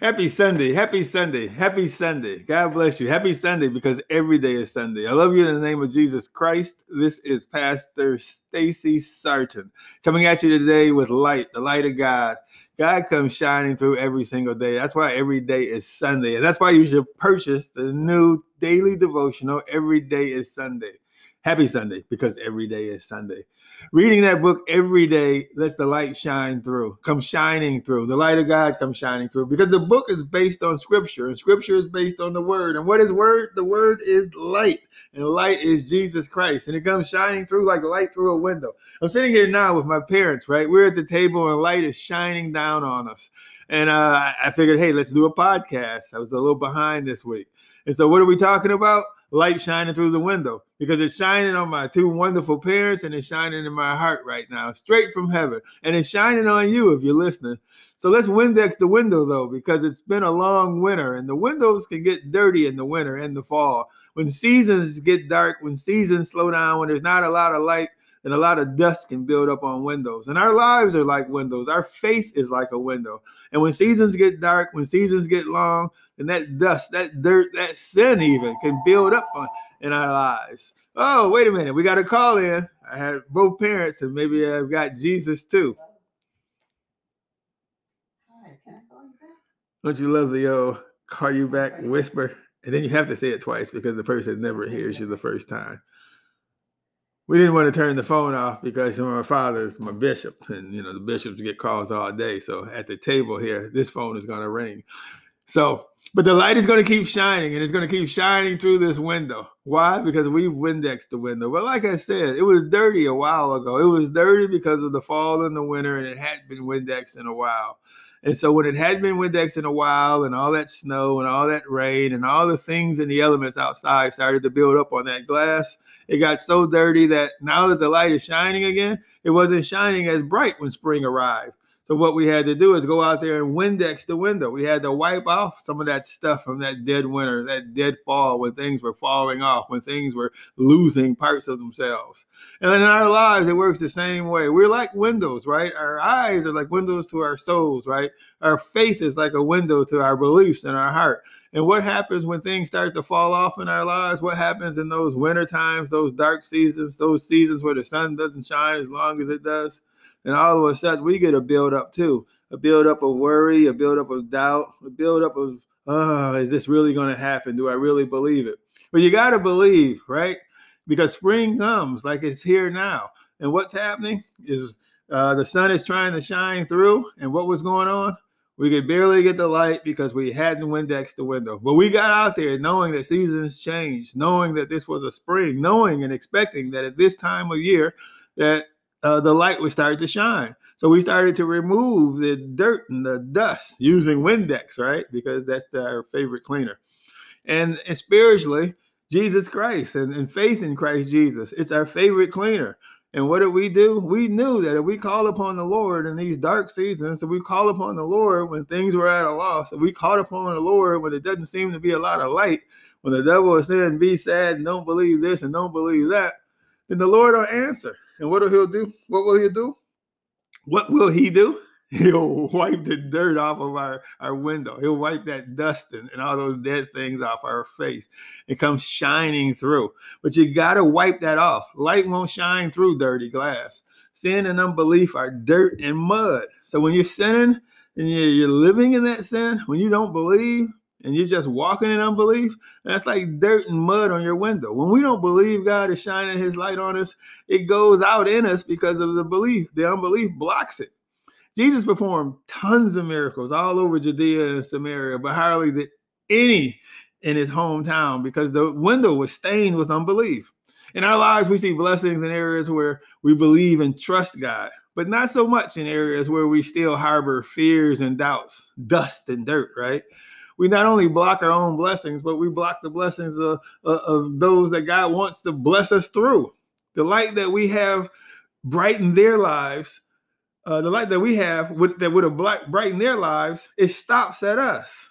Happy Sunday. Happy Sunday. Happy Sunday. God bless you. Happy Sunday because every day is Sunday. I love you in the name of Jesus Christ. This is Pastor Stacy Sarton coming at you today with light, the light of God. God comes shining through every single day. That's why every day is Sunday. And that's why you should purchase the new daily devotional. Every day is Sunday. Happy Sunday because every day is Sunday. Reading that book every day lets the light shine through, come shining through. The light of God comes shining through because the book is based on scripture and scripture is based on the word. And what is word? The word is light and light is Jesus Christ. And it comes shining through like light through a window. I'm sitting here now with my parents, right? We're at the table and light is shining down on us. And uh, I figured, hey, let's do a podcast. I was a little behind this week. And so, what are we talking about? Light shining through the window because it's shining on my two wonderful parents and it's shining in my heart right now, straight from heaven. And it's shining on you if you're listening. So let's Windex the window though, because it's been a long winter and the windows can get dirty in the winter and the fall. When seasons get dark, when seasons slow down, when there's not a lot of light, and a lot of dust can build up on windows. And our lives are like windows. Our faith is like a window. And when seasons get dark, when seasons get long, then that dust, that dirt, that sin even can build up on, in our lives. Oh, wait a minute. We got a call in. I had both parents, and maybe I've got Jesus too. Hi, can I call you back? Don't you love the old call you back whisper? And then you have to say it twice because the person never hears you the first time we didn't want to turn the phone off because my father's my bishop, and you know the bishops get calls all day. So at the table here, this phone is going to ring. So, but the light is going to keep shining, and it's going to keep shining through this window. Why? Because we've Windexed the window. But like I said, it was dirty a while ago. It was dirty because of the fall and the winter, and it hadn't been Windexed in a while. And so when it had been Windex in a while and all that snow and all that rain and all the things in the elements outside started to build up on that glass, it got so dirty that now that the light is shining again, it wasn't shining as bright when spring arrived. So what we had to do is go out there and Windex the window. We had to wipe off some of that stuff from that dead winter, that dead fall when things were falling off, when things were losing parts of themselves. And in our lives, it works the same way. We're like windows, right? Our eyes are like windows to our souls, right? Our faith is like a window to our beliefs and our heart. And what happens when things start to fall off in our lives? What happens in those winter times, those dark seasons, those seasons where the sun doesn't shine as long as it does? And all of a sudden, we get a build up too a build up of worry, a build up of doubt, a build up of, oh, is this really going to happen? Do I really believe it? But you got to believe, right? Because spring comes like it's here now. And what's happening is uh, the sun is trying to shine through. And what was going on? We could barely get the light because we hadn't Windexed the window. But we got out there knowing that seasons change, knowing that this was a spring, knowing and expecting that at this time of year that uh, the light would start to shine. So we started to remove the dirt and the dust using Windex, right? Because that's our favorite cleaner. And, and spiritually, Jesus Christ and, and faith in Christ Jesus, it's our favorite cleaner. And what did we do? We knew that if we call upon the Lord in these dark seasons, if we call upon the Lord when things were at a loss, if we called upon the Lord when it doesn't seem to be a lot of light, when the devil is saying, be sad and don't believe this and don't believe that, then the Lord will answer. And what will he do? What will he do? What will he do? He'll wipe the dirt off of our, our window. He'll wipe that dust and, and all those dead things off our face. It comes shining through. But you got to wipe that off. Light won't shine through dirty glass. Sin and unbelief are dirt and mud. So when you're sinning and you're living in that sin, when you don't believe, and you're just walking in unbelief, that's like dirt and mud on your window. When we don't believe God is shining his light on us, it goes out in us because of the belief. The unbelief blocks it. Jesus performed tons of miracles all over Judea and Samaria, but hardly did any in his hometown because the window was stained with unbelief. In our lives, we see blessings in areas where we believe and trust God, but not so much in areas where we still harbor fears and doubts, dust and dirt, right? We not only block our own blessings, but we block the blessings of, of, those that God wants to bless us through. The light that we have brighten their lives, uh, the light that we have that would have brightened their lives, it stops at us.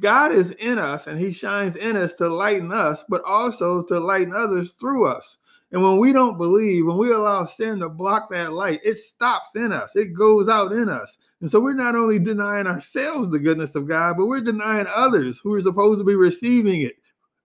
God is in us and he shines in us to lighten us, but also to lighten others through us. And when we don't believe, when we allow sin to block that light, it stops in us, it goes out in us. And so we're not only denying ourselves the goodness of God, but we're denying others who are supposed to be receiving it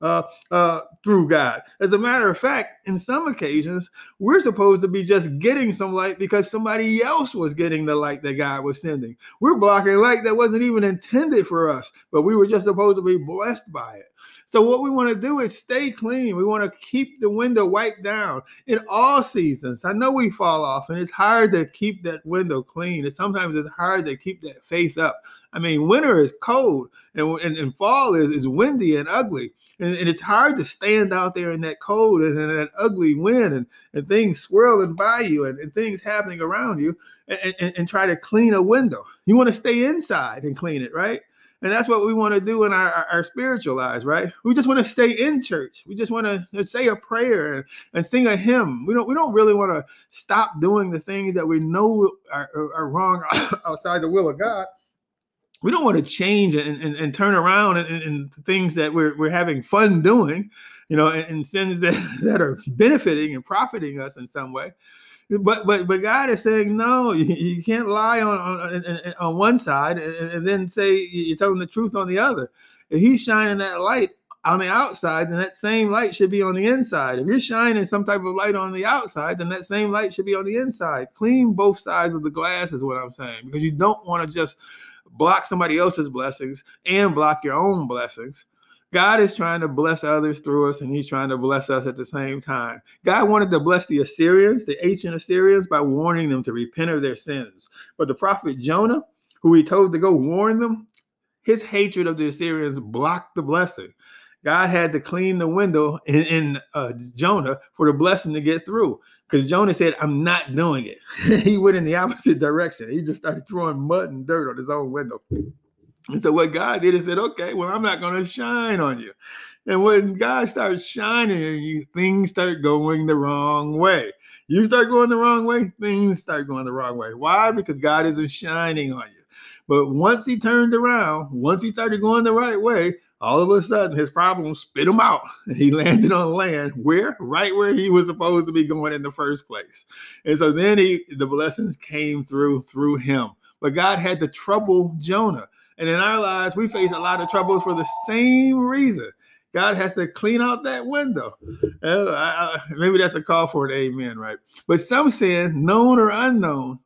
uh, uh, through God. As a matter of fact, in some occasions, we're supposed to be just getting some light because somebody else was getting the light that God was sending. We're blocking light that wasn't even intended for us, but we were just supposed to be blessed by it. So what we want to do is stay clean. We want to keep the window wiped down in all seasons. I know we fall off, and it's hard to keep that window clean. And sometimes it's hard to keep that faith up. I mean, winter is cold, and, and, and fall is, is windy and ugly. And, and, it's hard to stand out there in that cold and, and that ugly wind and, and things swirling by you and, and things happening around you and, and, and try to clean a window. You want to stay inside and clean it, right? And that's what we want to do in our, our, our, spiritual lives, right? We just want to stay in church. We just want to uh, say a prayer and, and sing a hymn. We don't we don't really want to stop doing the things that we know are, are, wrong outside the will of God. We don't want to change and, and, and turn around and, things that we're, we're having fun doing, you know, and, and sins that, that are benefiting and profiting us in some way but but but God is saying no. You, you can't lie on on, on one side and, then say you're telling the truth on the other. If He's shining that light on the outside, then that same light should be on the inside. If you're shining some type of light on the outside, then that same light should be on the inside. Clean both sides of the glass is what I'm saying because you don't want to just block somebody else's blessings and block your own blessings. God is trying to bless others through us, and He's trying to bless us at the same time. God wanted to bless the Assyrians, the ancient Assyrians, by warning them to repent of their sins. But the prophet Jonah, who he told to go warn them, his hatred of the Assyrians blocked the blessing. God had to clean the window in, in uh, Jonah for the blessing to get through. Because Jonah said, I'm not doing it. he went in the opposite direction. He just started throwing mud and dirt on his own window. And so what God did is said, okay, well, I'm not going to shine on you. And when God starts shining on you, things start going the wrong way. You start going the wrong way, things start going the wrong way. Why? Because God isn't shining on you. But once he turned around, once he started going the right way, all of a sudden his problems spit him out. He landed on land where? Right where he was supposed to be going in the first place. And so then he the blessings came through through him. But God had to trouble Jonah. And in our lives, we face a lot of troubles for the same reason. God has to clean out that window. Uh, I, I, maybe that's a call for an amen, right? But some sin, known or unknown,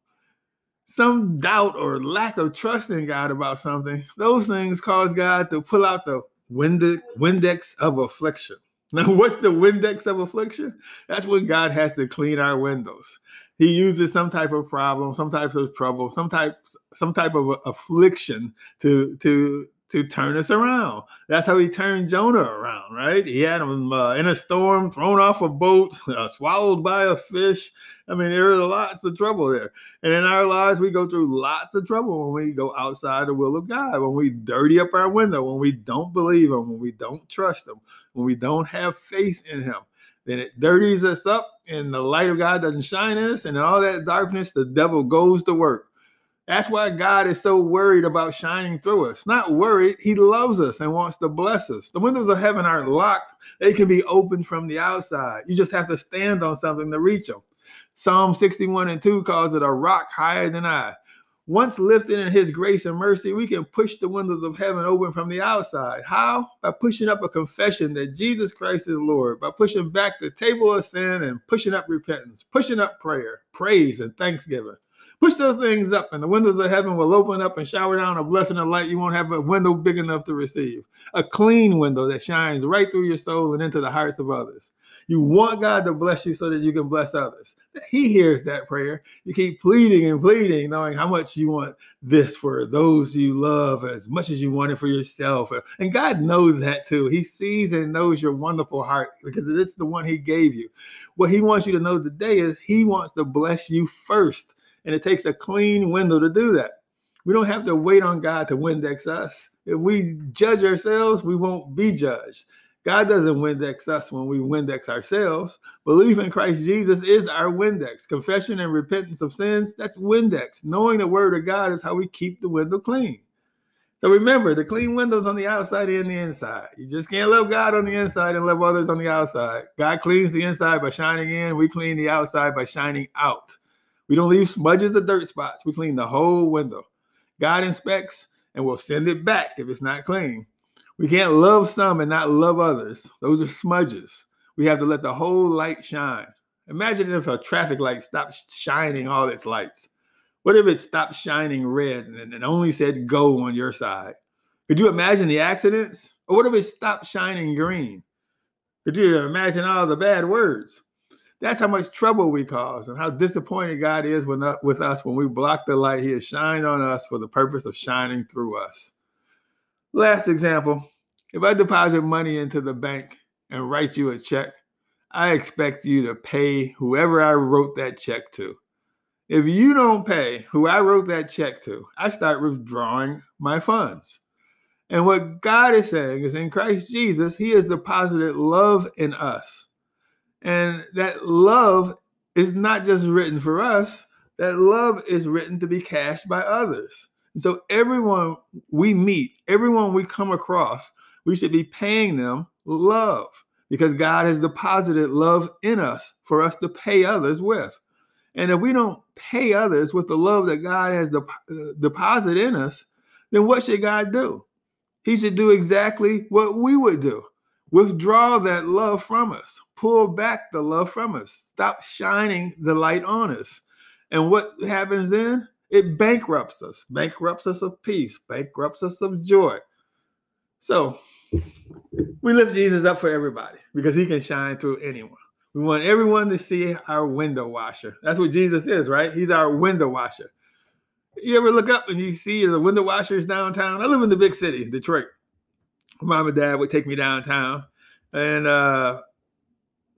some doubt or lack of trust in God about something, those things cause God to pull out the Windex of affliction. Now, what's the Windex of affliction? That's when God has to clean our windows he uses some type of problem, some type of trouble, some type some type of affliction to to to turn us around. That's how he turned Jonah around, right? He had him uh, in a storm, thrown off a boat, uh, swallowed by a fish. I mean, there are lots of trouble there. And in our lives, we go through lots of trouble when we go outside the will of God, when we dirty up our window, when we don't believe Him, when we don't trust Him, when we don't have faith in Him then it dirties us up and the light of God doesn't shine in us, and all that darkness, the devil goes to work. That's why God is so worried about shining through us. Not worried, He loves us and wants to bless us. The windows of heaven aren't locked, they can be opened from the outside. You just have to stand on something to reach them. Psalm 61 and 2 calls it a rock higher than I. Once lifted in his grace and mercy, we can push the windows of heaven open from the outside. How? By pushing up a confession that Jesus Christ is Lord, by pushing back the table of sin and pushing up repentance, pushing up prayer, praise, and thanksgiving. Push those things up, and the windows of heaven will open up and shower down a blessing of light you won't have a window big enough to receive. A clean window that shines right through your soul and into the hearts of others. You want God to bless you so that you can bless others. He hears that prayer. You keep pleading and pleading, knowing how much you want this for those you love as much as you want it for yourself. And God knows that too. He sees and knows your wonderful heart because it's the one He gave you. What He wants you to know today is He wants to bless you first. And it takes a clean window to do that. We don't have to wait on God to Windex us. If we judge ourselves, we won't be judged. God doesn't Windex us when we Windex ourselves. Belief in Christ Jesus is our Windex. Confession and repentance of sins, that's Windex. Knowing the word of God is how we keep the window clean. So remember, the clean windows on the outside and the inside. You just can't love God on the inside and love others on the outside. God cleans the inside by shining in. We clean the outside by shining out. We don't leave smudges or dirt spots. We clean the whole window. God inspects and will send it back if it's not clean. We can't love some and not love others. Those are smudges. We have to let the whole light shine. Imagine if a traffic light stopped shining all its lights. What if it stopped shining red and, only said go on your side? Could you imagine the accidents? Or what if it stopped shining green? Could you imagine all the bad words? That's how much trouble we cause and how disappointed God is with, with us when we block the light He has shined on us for the purpose of shining through us. Last example if I deposit money into the bank and write you a check, I expect you to pay whoever I wrote that check to. If you don't pay who I wrote that check to, I start withdrawing my funds. And what God is saying is in Christ Jesus, He has deposited love in us. And that love is not just written for us, that love is written to be cashed by others. And so everyone we meet, everyone we come across, we should be paying them love because God has deposited love in us for us to pay others with. And if we don't pay others with the love that God has uh, deposited in us, then what should God do? He should do exactly what we would do withdraw that love from us, pull back the love from us, stop shining the light on us. And what happens then? It bankrupts us, bankrupts us of peace, bankrupts us of joy. So we lift Jesus up for everybody because he can shine through anyone. We want everyone to see our window washer. That's what Jesus is, right? He's our window washer. You ever look up and you see the window washers downtown? I live in the big city, Detroit. Mom and dad would take me downtown and uh,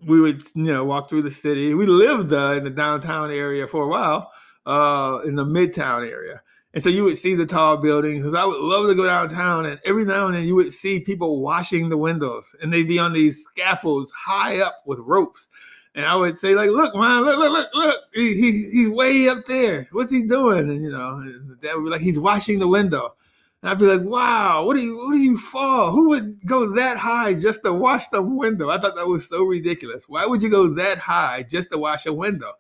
we would, you know, walk through the city. We lived uh, in the downtown area for a while, uh, in the midtown area. And so you would see the tall buildings. Because I would love to go downtown, and every now and then you would see people washing the windows, and they'd be on these scaffolds high up with ropes. And I would say, like, look, man, look, look, look, look, he, he, he's way up there. What's he doing? And you know, dad would be like, he's washing the window. And I'd be like, wow, what do you what do you fall? Who would go that high just to wash some window? I thought that was so ridiculous. Why would you go that high just to wash a window?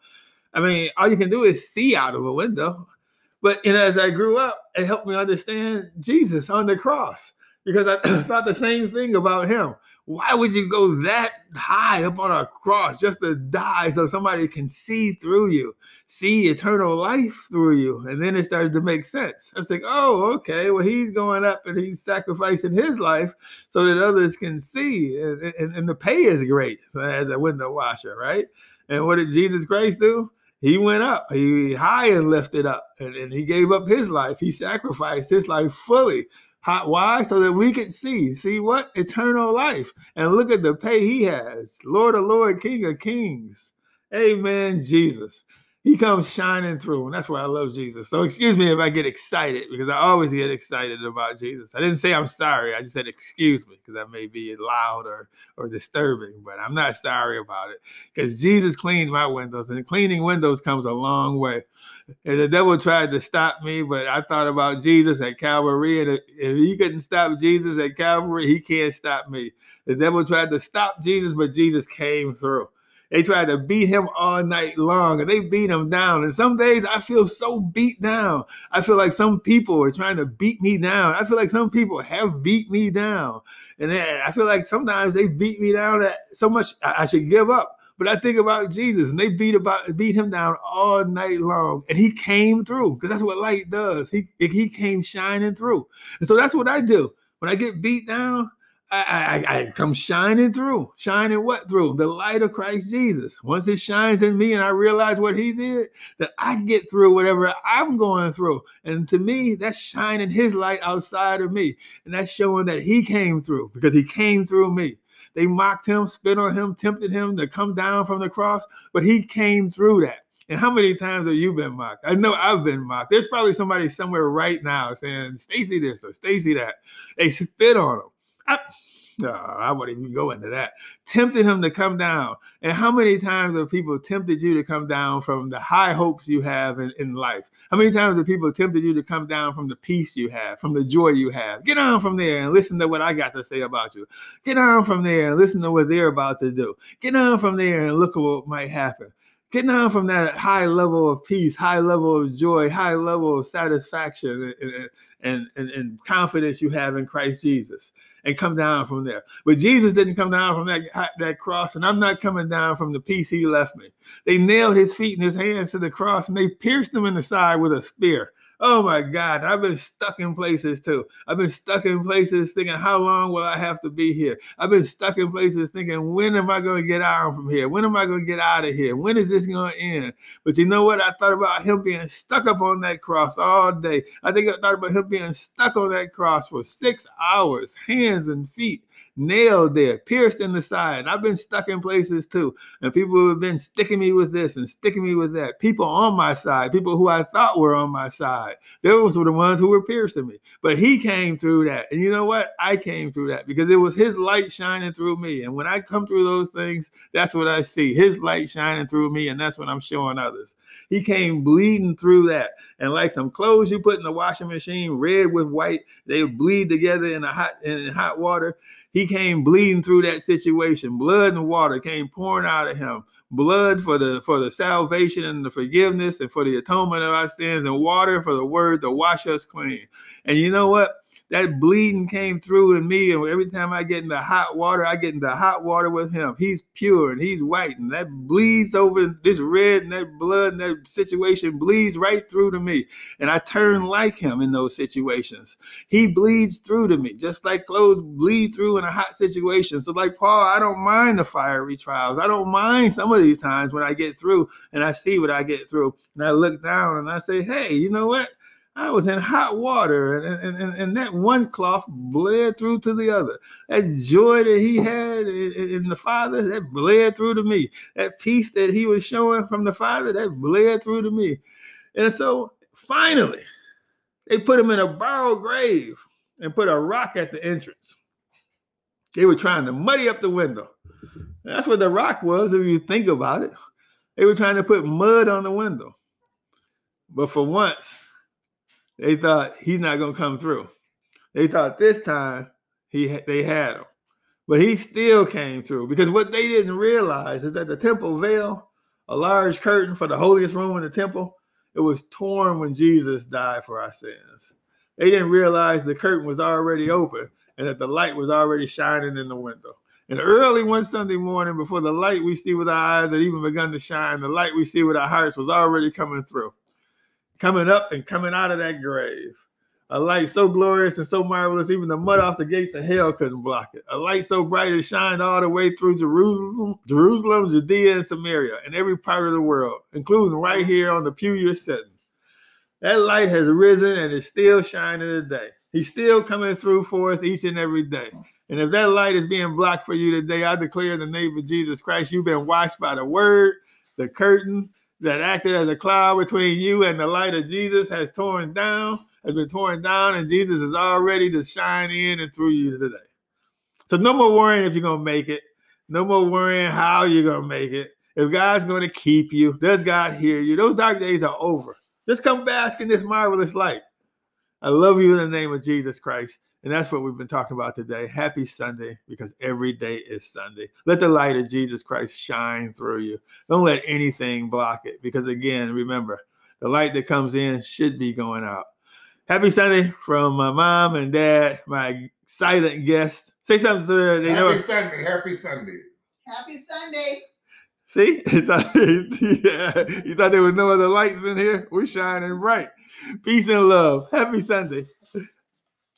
I mean, all you can do is see out of a window. But you know, as I grew up, it helped me understand Jesus on the cross because I thought the same thing about him. Why would you go that high up on a cross just to die so somebody can see through you, see eternal life through you? And then it started to make sense. I was like, oh, okay, well, he's going up and he's sacrificing his life so that others can see. And, and, and the pay is great so as a window washer, right? And what did Jesus Christ do? he went up, he high and lifted up, and, and he gave up his life. He sacrificed his life fully. How, why? So that we could see, see what? Eternal life. And look at the pay he has. Lord of Lord, King of Kings. Amen, Jesus he comes shining through, and that's why I love Jesus. So excuse me if I get excited because I always get excited about Jesus. I didn't say I'm sorry. I just said excuse me because I may be loud or or disturbing, but I'm not sorry about it because Jesus cleaned my windows, and cleaning windows comes a long way. And the devil tried to stop me, but I thought about Jesus at Calvary, and if he couldn't stop Jesus at Calvary, he can't stop me. The devil tried to stop Jesus, but Jesus came through. They tried to beat him all night long and they beat him down. And some days I feel so beat down. I feel like some people are trying to beat me down. I feel like some people have beat me down. And I feel like sometimes they beat me down so much I should give up. But I think about Jesus and they beat about beat him down all night long. And he came through because that's what light does. He he came shining through. And so that's what I do. When I get beat down, I, I, I, come shining through. Shining what through? The light of Christ Jesus. Once it shines in me and I realize what he did, that I get through whatever I'm going through. And to me, that's shining his light outside of me. And that's showing that he came through because he came through me. They mocked him, spit on him, tempted him to come down from the cross, but he came through that. And how many times have you been mocked? I know I've been mocked. There's probably somebody somewhere right now saying, Stacy this or Stacy that. They spit on him I, No, I wouldn't even go into that. Tempted him to come down. And how many times have people tempted you to come down from the high hopes you have in, in life? How many times have people tempted you to come down from the peace you have, from the joy you have? Get on from there and listen to what I got to say about you. Get on from there and listen to what they're about to do. Get on from there and look at what might happen. Get down from that high level of peace, high level of joy, high level of satisfaction and, and, and, and confidence you have in Christ Jesus and come down from there. But Jesus didn't come down from that, that cross, and I'm not coming down from the peace he left me. They nailed his feet and his hands to the cross, and they pierced him in the side with a spear. Oh my God, I've been stuck in places too. I've been stuck in places thinking, how long will I have to be here? I've been stuck in places thinking, when am I going to get out from here? When am I going to get out of here? When is this going to end? But you know what? I thought about him being stuck up on that cross all day. I think I thought about him being stuck on that cross for six hours, hands and feet nailed there, pierced in the side. I've been stuck in places too. And people have been sticking me with this and sticking me with that. People on my side, people who I thought were on my side. Those were the ones who were piercing me. But he came through that. And you know what? I came through that because it was his light shining through me. And when I come through those things, that's what I see. His light shining through me. And that's what I'm showing others. He came bleeding through that. And like some clothes you put in the washing machine, red with white, they bleed together in a hot in hot water. He came bleeding through that situation. Blood and water came pouring out of him. Blood for the for the salvation and the forgiveness and for the atonement of our sins, and water for the word to wash us clean. And you know what? That bleeding came through in me. And every time I get into hot water, I get into hot water with him. He's pure and he's white. And that bleeds over this red and that blood and that situation bleeds right through to me. And I turn like him in those situations. He bleeds through to me, just like clothes bleed through in a hot situation. So, like Paul, I don't mind the fiery trials. I don't mind some of these times when I get through and I see what I get through. And I look down and I say, hey, you know what? I was in hot water, and, and, and, that one cloth bled through to the other. That joy that he had in, the Father, that bled through to me. That peace that he was showing from the Father, that bled through to me. And so finally, they put him in a borrowed grave and put a rock at the entrance. They were trying to muddy up the window. That's what the rock was, if you think about it. They were trying to put mud on the window. But for once, they thought he's not going to come through. They thought this time he they had him, but he still came through because what they didn't realize is that the temple veil, a large curtain for the holiest room in the temple, it was torn when Jesus died for our sins. They didn't realize the curtain was already open and that the light was already shining in the window. And early one Sunday morning, before the light we see with our eyes had even begun to shine, the light we see with our hearts was already coming through coming up and coming out of that grave. A light so glorious and so marvelous, even the mud off the gates of hell couldn't block it. A light so bright it shined all the way through Jerusalem, Jerusalem, Judea, and Samaria, and every part of the world, including right here on the pew you're sitting. That light has risen and is still shining today. He's still coming through for us each and every day. And if that light is being blocked for you today, I declare in the name of Jesus Christ, you've been washed by the word, the curtain, that acted as a cloud between you and the light of Jesus has torn down, has been torn down, and Jesus is all ready to shine in and through you today. So no more worrying if you're gonna make it. No more worrying how you're gonna make it. If God's gonna keep you, does God hear you? Those dark days are over. Just come bask in this marvelous light. I love you in the name of Jesus Christ. And that's what we've been talking about today. Happy Sunday because every day is Sunday. Let the light of Jesus Christ shine through you. Don't let anything block it because, again, remember, the light that comes in should be going out. Happy Sunday from my mom and dad, my silent guest. Say something so they Happy know. Sunday. Happy Sunday. Happy Sunday. See, you thought, yeah, you thought there was no other lights in here? We're shining bright. Peace and love. Happy Sunday.